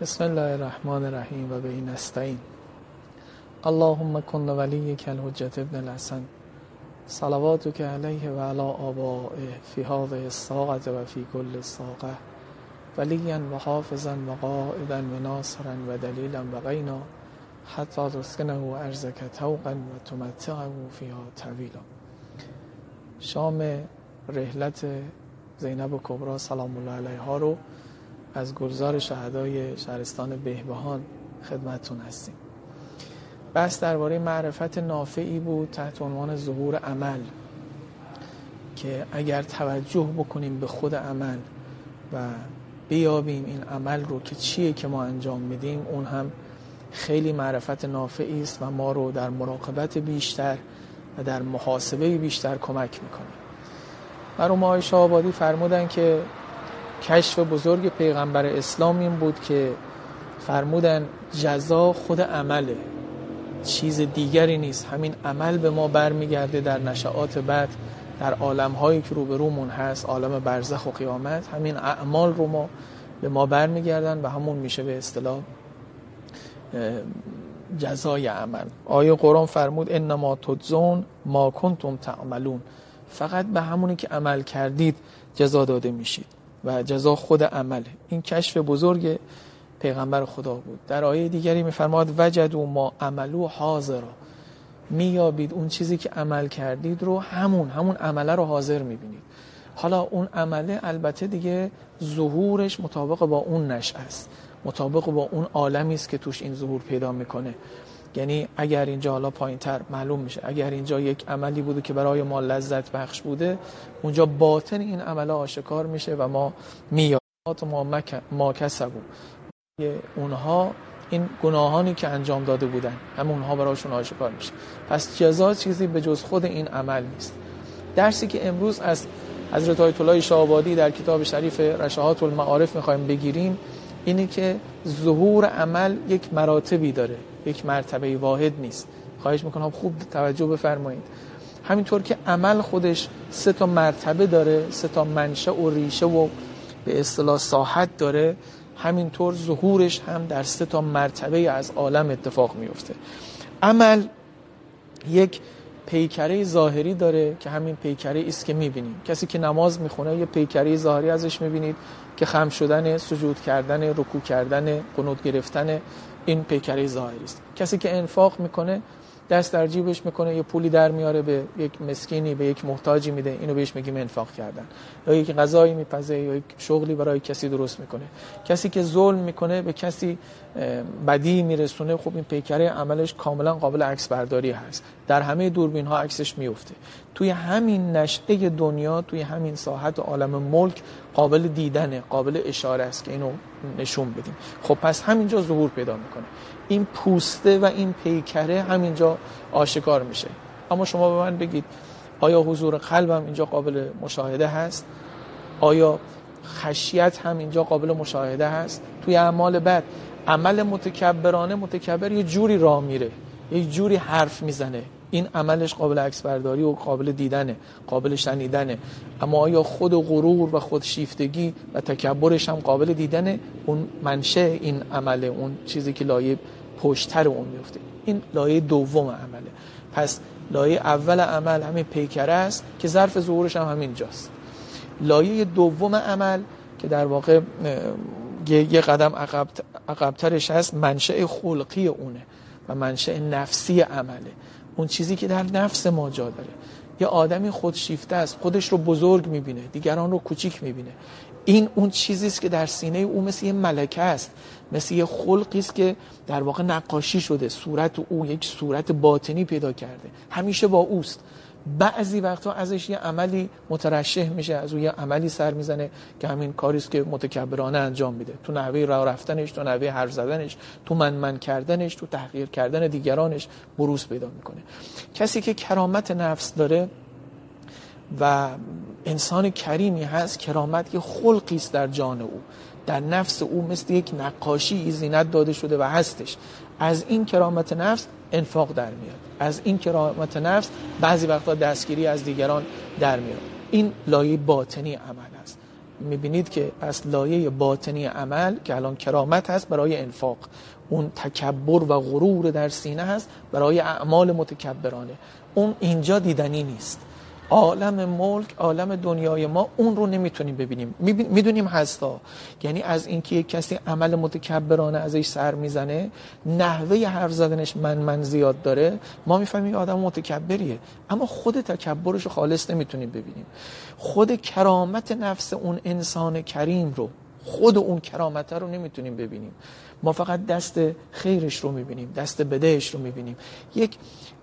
بسم الله الرحمن الرحیم و به این نستعین. اللهم کن ولیک الحجت ابن الحسن. صلواتك علیه و علی آبائه فی هذه الساعة و فی کل ساقه. ولیا و حافظا و قائدا و ناصرا و دلیلا و غینا. حتی تسکنه و ارزک توقا و تمتعه فیها طویلا. شام رحلت زینب کبرا سلام الله علیها رو از گلزار شهدای شهرستان بهبهان خدمتون هستیم. بس درباره معرفت نافعی بود تحت عنوان ظهور عمل که اگر توجه بکنیم به خود عمل و بیابیم این عمل رو که چیه که ما انجام میدیم اون هم خیلی معرفت نافعی است و ما رو در مراقبت بیشتر و در محاسبه بیشتر کمک می‌کنه. مرحوم آیشه آبادی فرمودن که کشف بزرگ پیغمبر اسلام این بود که فرمودن جزا خود عمله چیز دیگری نیست. همین عمل به ما برمیگرده در نشعات بعد در عالم هایی که روبرومون هست عالم برزخ و قیامت. همین اعمال رو ما به ما برمیگردن و همون میشه به اصطلاح جزای عمل. آیه قرآن فرمود انما تجزون ما کنتم تعملون. فقط به همونی که عمل کردید جزا داده میشید. و جزا خود عمله این کشف بزرگ پیغمبر خدا بود. در آیه دیگری میفرماد وجد و ما عملو حاضر میابید اون چیزی که عمل کردید رو همون همون عمله رو حاضر می‌بینید. حالا اون عمله البته دیگه ظهورش مطابق با اون نش است. مطابق با اون عالمی است که توش این ظهور پیدا می‌کنه. یعنی اگر اینجا حالا پایین تر معلوم میشه اگر اینجا یک عملی بوده که برای ما لذت بخش بوده اونجا باطن این عمل آشکار میشه و ما میاد ما, ما کسبو. اونها این گناهانی که انجام داده بودن هم اونها براشون آشکار میشه. پس جزا چیزی به جز خود این عمل نیست. درسی که امروز از حضرت آیت الله شاهآبادی در کتاب شریف رشاهات المعارف می‌خوایم بگیریم اینه که ظهور عمل یک مراتبی داره. یک مرتبه واحد نیست. خواهش می‌کنم خوب توجه بفرمایید. همینطور که عمل خودش سه تا مرتبه داره سه تا منشه و ریشه و به اصطلاح ساحت داره همینطور ظهورش هم در سه تا مرتبه از عالم اتفاق میفته عمل یک پیکره ظاهری داره که همین پیکره است که می‌بینیم. کسی که نماز می‌خونه یه پیکره ظاهری ازش می‌بینید که خم شدن سجود کردن رکوع کردن قنوت گرفتن این پیکره ظاهری است. کسی که انفاق می‌کنه دست در جیبش می‌کنه یه پولی در میاره به یک مسکینی به یک محتاجی میده. اینو بهش میگیم انفاق کردن. یا یک غذایی میپزه یا یک شغلی برای کسی درست می‌کنه. کسی که ظلم می‌کنه به کسی بدی میرسونه خب این پیکره عملش کاملا قابل عکس برداری هست. در همه دوربین ها عکسش میفته توی همین نشعه دنیا توی همین ساحت عالم ملک قابل دیدنه قابل اشاره است که اینو نشون بدیم. خب پس همینجا ظهور پیدا می‌کنه. این پوسته و این پیکره همینجا آشکار میشه. اما شما به من بگید آیا حضور قلبم اینجا قابل مشاهده هست؟ آیا خشیت هم اینجا قابل مشاهده هست؟ توی اعمال بعد عمل متکبرانه متکبر یه جوری راه میره یه جوری حرف می‌زنه. این عملش قابل عکس برداری و قابل دیدنه قابل شنیدنه. اما آیا خود غرور و خود شیفتگی و تکبرش هم قابل دیدنه؟ اون منشه این عمله اون چیزی که لایه پشتر اون میفته. این لایه دوم عمله. پس لایه اول عمل همین پیکره است که ظرف ظهورش هم همین جاست. لایه دوم عمل که در واقع یه قدم عقبترش هست منشأ خلقی اونه و منشأ نفسی عمله. اون چیزی که در نفس ما جا داره. یه آدمی خودشیفته است خودش رو بزرگ می‌بینه دیگران رو کوچیک می‌بینه. این اون چیزی است که در سینه او مثل یه ملکه است مثل یه خلقی است که در واقع نقاشی شده صورت او یک صورت باطنی پیدا کرده. همیشه با اوست. بعضی وقتا ازش یه عملی مترشح میشه از او یه عملی سر می‌زنه که همین کاریست که متکبرانه انجام میده. تو نحوه راه رفتنش تو نحوه حرف زدنش تو من من کردنش تو تحقیر کردن دیگرانش بروز پیدا می‌کنه. کسی که کرامت نفس داره و انسان کریمی هست کرامت یه خلقی است در جان او. در نفس او مثل یک نقاشی زینت داده شده و هستش. از این کرامت نفس انفاق در میاد. از این کرامت نفس بعضی وقتا دستگیری از دیگران در میاد. این لایه باطنی عمل است. می‌بینید که از لایه باطنی عمل که الان کرامت هست برای انفاق. اون تکبر و غرور در سینه هست برای اعمال متکبرانه. اون اینجا دیدنی نیست. عالم ملک عالم دنیای ما اون رو نمی‌تونیم ببینیم. می‌دونیم هستا. یعنی از اینکه یک کسی عمل متکبرانه ازش سر می‌زنه نحوه حرف زدنش من من زیاد داره. ما می‌فهمیم آدم متکبریه. اما خود تکبرش رو خالص نمی‌تونیم ببینیم. خود کرامت نفس اون انسان کریم رو خود اون کرامت رو نمی‌تونیم ببینیم. ما فقط دست خیرش رو می‌بینیم دست بدهش رو می‌بینیم. یک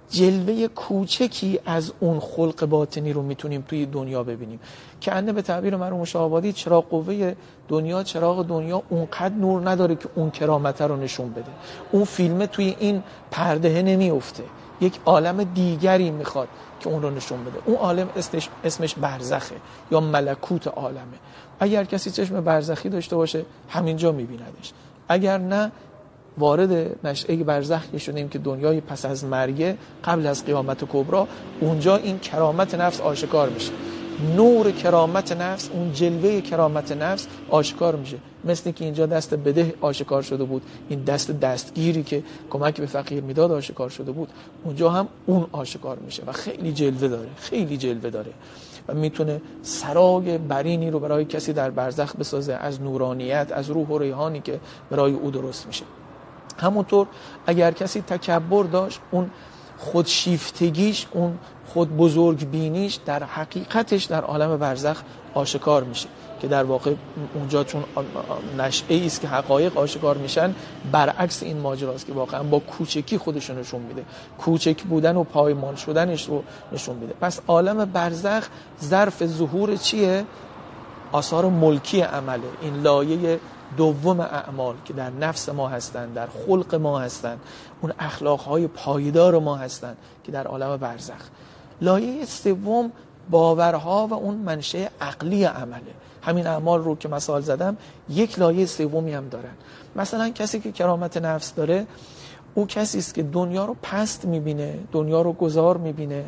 جلوه کوچکی از اون خلق باطنی رو می‌تونیم توی دنیا ببینیم. که انده به تعبیر مرحوم شاهآبادی چراغ قوه دنیا چراغ دنیا اونقدر نور نداره که اون کرامت رو نشون بده. اون فیلم توی این پرده نمیفته یک عالم دیگری می‌خواد که اون رو نشون بده. اون عالم اسمش, اسمش برزخه یا ملکوت عالمه. اگر کسی چشم برزخی داشته باشه همینجا میبیندش. اگر نه وارد نشعه برزخ شدیم که دنیای پس از مرگه قبل از قیامت کبرا اونجا این کرامت نفس آشکار میشه. نور کرامت نفس اون جلوه کرامت نفس آشکار میشه. مثل که اینجا دست بده آشکار شده بود. این دست دستگیری که کمک به فقیر می‌داد آشکار شده بود. اونجا هم اون آشکار میشه و خیلی جلوه داره خیلی جلوه داره. و می‌تونه سرای برینی رو برای کسی در برزخ بسازه از نورانیت از روح و ریحانی که برای او درست میشه. همونطور اگر کسی تکبر داشت اون خودشیفتگیش اون خود بزرگ بینیش در حقیقتش در عالم برزخ آشکار میشه که در واقع اونجا چون نشعه است که حقایق آشکار میشن برعکس این ماجراست که واقعا با کوچکی خودش نشون میده. کوچک بودن و پایمان شدنش رو نشون میده. پس عالم برزخ ظرف ظهور چیه؟ آثار ملکی عمله. این لایه دوم اعمال که در نفس ما هستند در خلق ما هستند. اون اخلاقهای پایدار ما هستند که در عالم برزخ. لایه سوم باورها و اون منشه عقلی عمله. همین اعمال رو که مثال زدم یک لایه سومی هم دارن. مثلا کسی که کرامت نفس داره او کسی است که دنیا رو پست می‌بینه دنیا رو گذار می‌بینه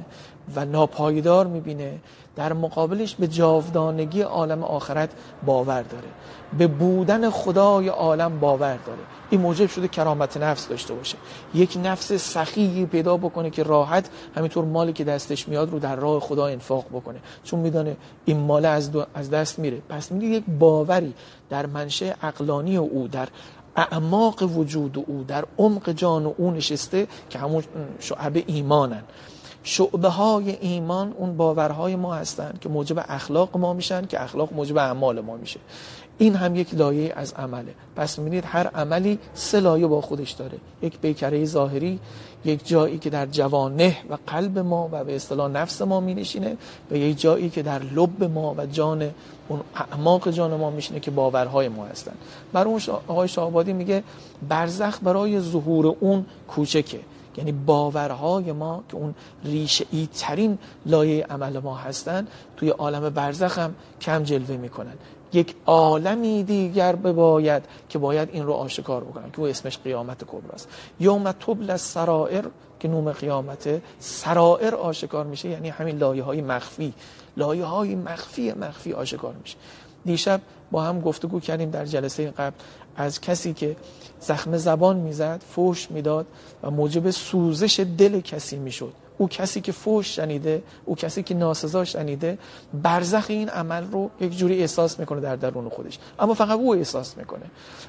و ناپایدار می‌بینه. در مقابلش به جاودانگی عالم آخرت باور داره. به بودن خدای عالم باور داره. این موجب شده کرامت نفس داشته باشه. یک نفس سخیی پیدا بکنه که راحت همینطور مالی که دستش میاد رو در راه خدا انفاق بکنه. چون میدانه این مال از, از دست میره. پس میگه یک باوری در منشه اقلانی او در اعماق وجود او در عمق جان او نشسته که همون شعب ایمانن. شعبه های ایمان اون باورهای ما هستند که موجب اخلاق ما میشن که اخلاق موجب اعمال ما میشه. این هم یک لایه از عمله. پس می‌بینید هر عملی سه لایه با خودش داره. یک بیکره ظاهری یک جایی که در جوانه و قلب ما و به اصطلاح نفس ما می نشینه و یک جایی که در لب ما و جان اون اعماق جان ما میشینه که باورهای ما هستن. برای اون آقای شاهبادی میگه برزخ برای ظهور اون کوچکه. یعنی باورهای ما که اون ریشه ای ترین لایه عمل ما هستن توی عالم برزخ هم کم جلوه می‌کنن. یک عالمی دیگر بباید که باید این رو آشکار بکنن که او اسمش قیامت کبراست یوم تبل سرائر که نوم قیامته سرائر آشکار میشه یعنی همین لایه های مخفی. لایه های مخفی مخفی آشکار میشه. دیشب با هم گفتگو کردیم در جلسه قبل. از کسی که زخم زبان می‌زد فوش می‌داد و موجب سوزش دل کسی می‌شد. او کسی که فوش شنیده او کسی که ناسزا شنیده برزخ این عمل رو یک جوری احساس می‌کنه در درون خودش. اما فقط او احساس می‌کنه.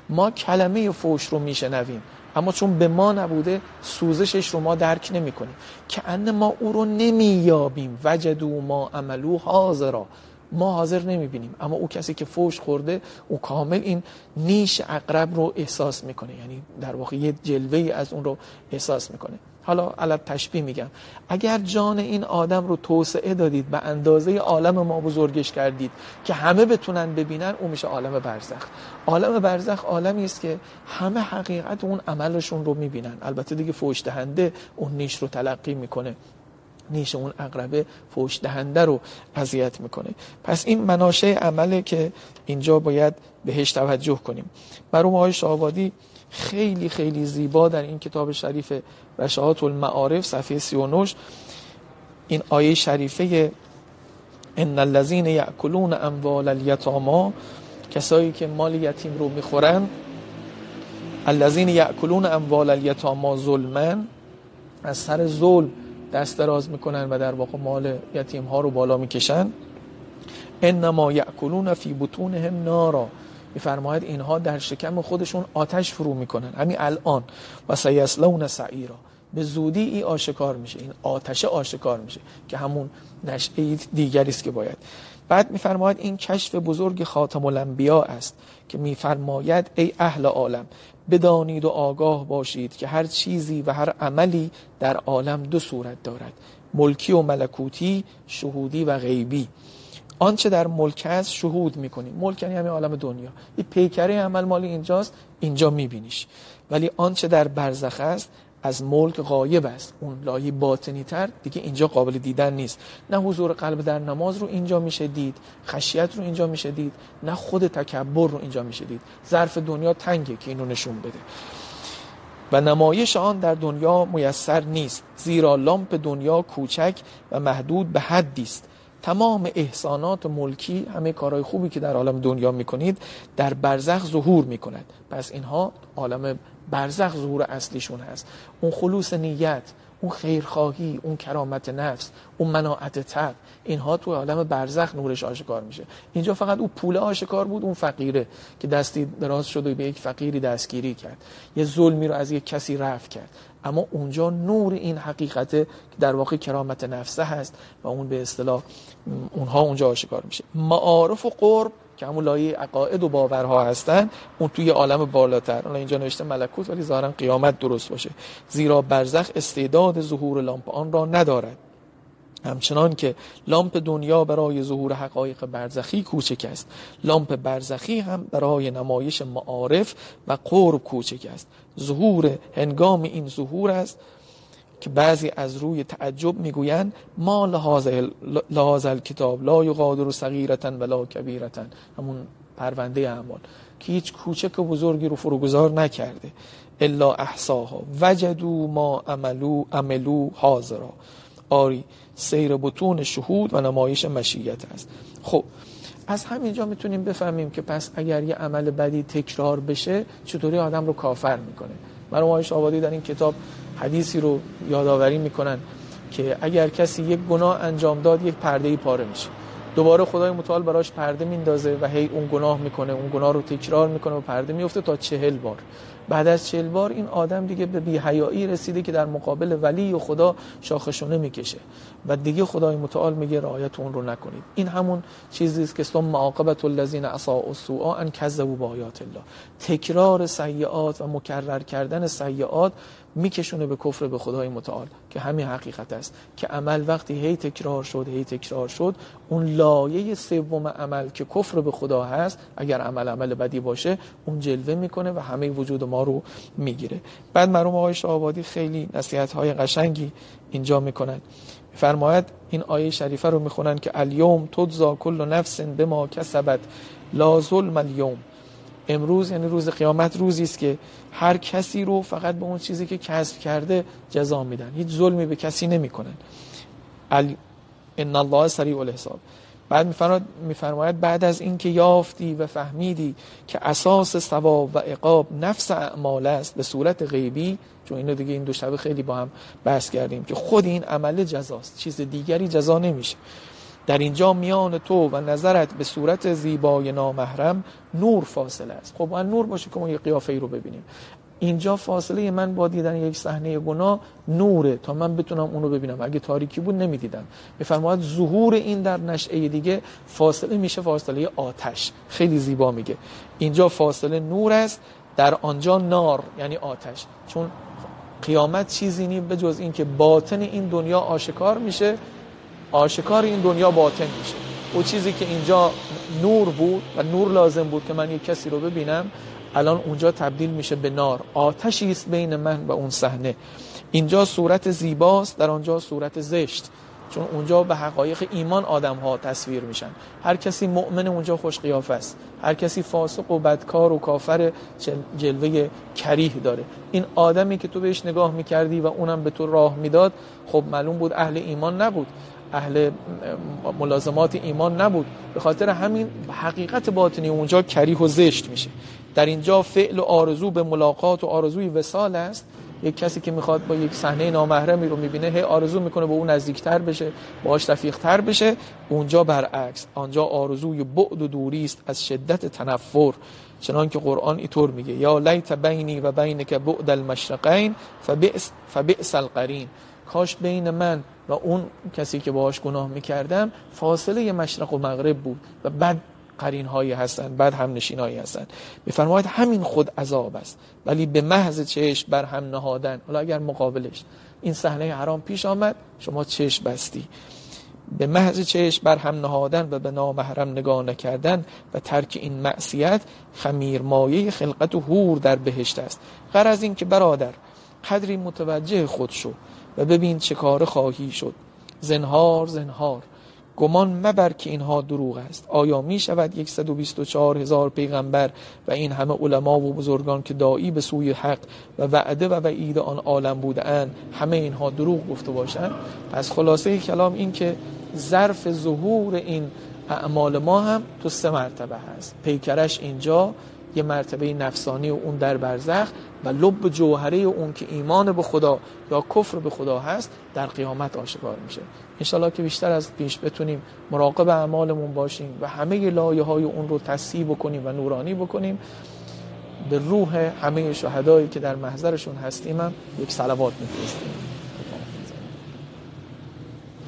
ما کلمه فوش رو میشنویم اما چون به ما نبوده سوزشش رو ما درک نمی‌کنیم. که ان ما او رو نمییابیم. وجدو ما عملو حاضرا. ما حاضر نمی‌بینیم. اما او کسی که فوش خورده او کامل این نیش اقرب رو احساس می‌کنه. یعنی در واقع یه جلوه از اون رو احساس می‌کنه. حالا علت تشبیه میگم. اگر جان این آدم رو توسعه دادید به اندازه عالم ما بزرگش کردید که همه بتونن ببینن او میشه عالم برزخ. عالم برزخ عالمی است که همه حقیقت اون عملشون رو می‌بینن. البته دیگه فوش دهنده اون نیش رو تلقی می‌کنه. نیش اون اقربه فوش دهنده رو اذیت می‌کنه. پس این مناشه عمله که اینجا باید بهش توجه کنیم. مرحوم آقای شاهوادی خیلی خیلی زیبا در این کتاب شریف رشاهات المعارف صفحه 39 این آیه شریفه ان الذين یاکلون اموال الیتاما کسایی که مال یتیم رو می‌خورن الذين یاکلون اموال الیتاما ظلما از سر ظلم دست دراز می‌کنن و در واقع مال یتیم ها رو بالا می‌کشن. انما یاکلون فی بطونهم نارا. میفرماید اینها در شکم خودشون آتش فرو می‌کنن. همین الان. و سیسلون سعیرا. به زودی این آشکار میشه. این آتش آشکار میشه که همون نشعه دیگری است که باید. بعد میفرماید این کشف بزرگ خاتم الانبیا است که میفرماید ای اهل عالم بدانید و آگاه باشید که هر چیزی و هر عملی در عالم دو صورت دارد. ملکی و ملکوتی شهودی و غیبی. آنچه در ملک است شهود می‌کنیم ملک یعنی همین عالم دنیا. این پیکره عمل مالی اینجاست اینجا میبینیش. ولی آنچه در برزخ است از ملک غایب است. اون لایه باطنی تر دیگه اینجا قابل دیدن نیست. نه حضور قلب در نماز رو اینجا میشه دید خشیت رو اینجا میشه دید نه خود تکبر رو اینجا میشه دید. ظرف دنیا تنگه که اینو نشون بده. و نمایش آن در دنیا میسر نیست زیرا لامپ دنیا کوچک و محدود به حدی است. تمام احسانات ملکی همه کارهای خوبی که در عالم دنیا می‌کنید در برزخ ظهور می‌کند. پس اینها عالم برزخ ظهور اصلیشون هست. اون خلوص نیت اون خیرخواهی اون کرامت نفس اون مناعت تب اینها تو عالم برزخ نورش آشکار میشه. اینجا فقط اون پول آشکار بود اون فقیره که دستی دراز شد و به یک فقیری دستگیری کرد. یه ظلمی رو از یک کسی رفت کرد. اما اونجا نور این حقیقته که در واقع کرامت نفسه هست و اون به اصطلاح اونها اونجا آشکار میشه. معارف و قرب که همون لایه عقاید و باورها هستن اون توی عالم بالاتر. اون اینجا نوشته ملکوت ولی ظاهرا قیامت درست باشه. زیرا برزخ استعداد ظهور لامپ آن را ندارد. همچنان که لامپ دنیا برای ظهور حقایق برزخی کوچک است. لامپ برزخی هم برای نمایش معارف و قرب کوچک است. ظهور هنگام این ظهور است که بعضی از روی تعجب می‌گویند ما لحاظ الکتاب لا یغادر صغیرتا ولا کبیرتا همون پرونده اعمال. که هیچ کوچک و بزرگی رو فروگذار نکرده. الا احصاها. وجدو ما عملو عملو حاضرا. آری سیر بطون شهود و نمایش مشیت است. خب از همینجا می‌تونیم بفهمیم که پس اگر یه عمل بدی تکرار بشه چطوری آدم رو کافر می‌کنه؟ مرحوم آیش آبادی در این کتاب حدیثی رو یادآوری می‌کنن که اگر کسی یک گناه انجام داد یک پرده ای پاره میشه. دوباره خدای متعال براش پرده میندازه و هی اون گناه می‌کنه اون گناه رو تکرار می‌کنه و پرده میفته تا چهل بار. بعد از چهل بار این آدم دیگه به بیهیایی رسیده که در مقابل ولی و خدا شاخشونه می‌کشه. و دیگه خدای متعال میگه رعایت اون رو نکنید. این همون چیزی است که ثم عاقبت الذین اساءوا السوء ان کذبوا بآیات الله. تکرار سیئات و مکرر کردن سیئات میکشونه به کفر به خدای متعال که همین حقیقت است. که عمل وقتی هی تکرار شد هی تکرار شد اون لایه سوم عمل که کفر به خدا هست اگر عمل عمل بدی باشه اون جلوه می‌کنه و همه وجود ما رو می‌گیره. بعد مرحوم آقای آبادی خیلی نصیحت های قشنگی اینجا می‌کنن. فرماید این آیه شریفه رو می‌خونن که الیوم تجزا کل نفس به ما کسبت لا ظلم الیوم امروز یعنی روز قیامت روزی است که هر کسی رو فقط به اون چیزی که کسب کرده جزا میدن. هیچ ظلمی به کسی نمی‌کنن. ال... ان الله سریع الحساب بعد میفرماید بعد از اینکه یافتی و فهمیدی که اساس ثواب و عقاب نفس اعمال است به صورت غیبی چون اینو دیگه این دو شبه خیلی با هم بحث کردیم که خود این عمل جزاست چیز دیگری جزا نمیشه. در اینجا میان تو و نظرت به صورت زیبای نامحرم نور فاصله است. خب باید نور باشه که ما یه قیافه ای رو ببینیم. اینجا فاصله من با دیدن یک صحنه گناه نوره تا من بتونم اونو ببینم. اگه تاریکی بود نمی‌دیدم. میفرماید ظهور این در نشعه دیگه فاصله میشه فاصله آتش. خیلی زیبا میگه. اینجا فاصله نور است در آنجا نار یعنی آتش. چون قیامت چیزی نی به جز این که باطن این دنیا آشکار میشه. آشکار این دنیا باطن میشه. او چیزی که اینجا نور بود و نور لازم بود که من یک کسی رو ببینم الان اونجا تبدیل میشه به نار. آتشی است بین من و اون صحنه. اینجا صورت زیباست در آنجا صورت زشت. چون اونجا به حقایق ایمان آدم ها تصویر میشن. هر کسی مؤمن اونجا خوش قیافه است. هر کسی فاسق و بدکار و کافر جلوه کریه داره. این آدمی که تو بهش نگاه می‌کردی و اونم به تو راه می‌داد خب معلوم بود اهل ایمان نبود. اهل ملازمات ایمان نبود. به خاطر همین حقیقت باطنی اونجا کریه و زشت میشه. در اینجا فعل و آرزو به ملاقات و آرزوی وسال است. یک کسی که می‌خواد با یک صحنه نامحرمی رو می‌بینه هی آرزو می‌کنه به اون نزدیکتر بشه باهاش رفیقتر بشه. اونجا برعکس آنجا آرزوی بعد و دوری است از شدت تنفر. چنان که قرآن اینطور میگه یا لیت بینی و بینک بعد المشرقین فبئس فبئس القرین. کاش بین من و اون کسی که باهاش گناه می‌کردم فاصله مشرق و مغرب بود و بعد قرین هایی هستند بعد هم نشین هایی هستند. بفرماید همین خود عذاب است ولی به محض چشم بر هم نهادن. حالا اگر مقابلش این صحنه حرام پیش آمد شما چشم بستی. به محض چشم بر هم نهادن و به نامحرم نگاه نکردن و ترک این معصیت خمیر مایه خلقت و هور در بهشت است. غیر از این که برادر قدری متوجه خود شو و ببین چه کار خواهی شد. زنهار زنهار. گمان مبر که اینها دروغ است. آیا می شود 124 هزار پیغمبر و این همه علما و بزرگان که دایی به سوی حق و وعده و وعید آن عالم بودن همه اینها دروغ گفته باشند؟ پس خلاصه کلام این که ظرف ظهور این اعمال ما هم تو سه مرتبه هست. پیکرش اینجا یه مرتبه نفسانی و اون در برزخ و لب جوهره اون که ایمان به خدا یا کفر به خدا هست در قیامت آشکار میشه. انشالله که بیشتر از پیش بتونیم مراقب اعمالمون باشیم و همه لایه های اون رو تصیب بکنیم و نورانی بکنیم. به روح همه شهدایی که در محضرشون هستیم هم یک صلوات میفرستیم.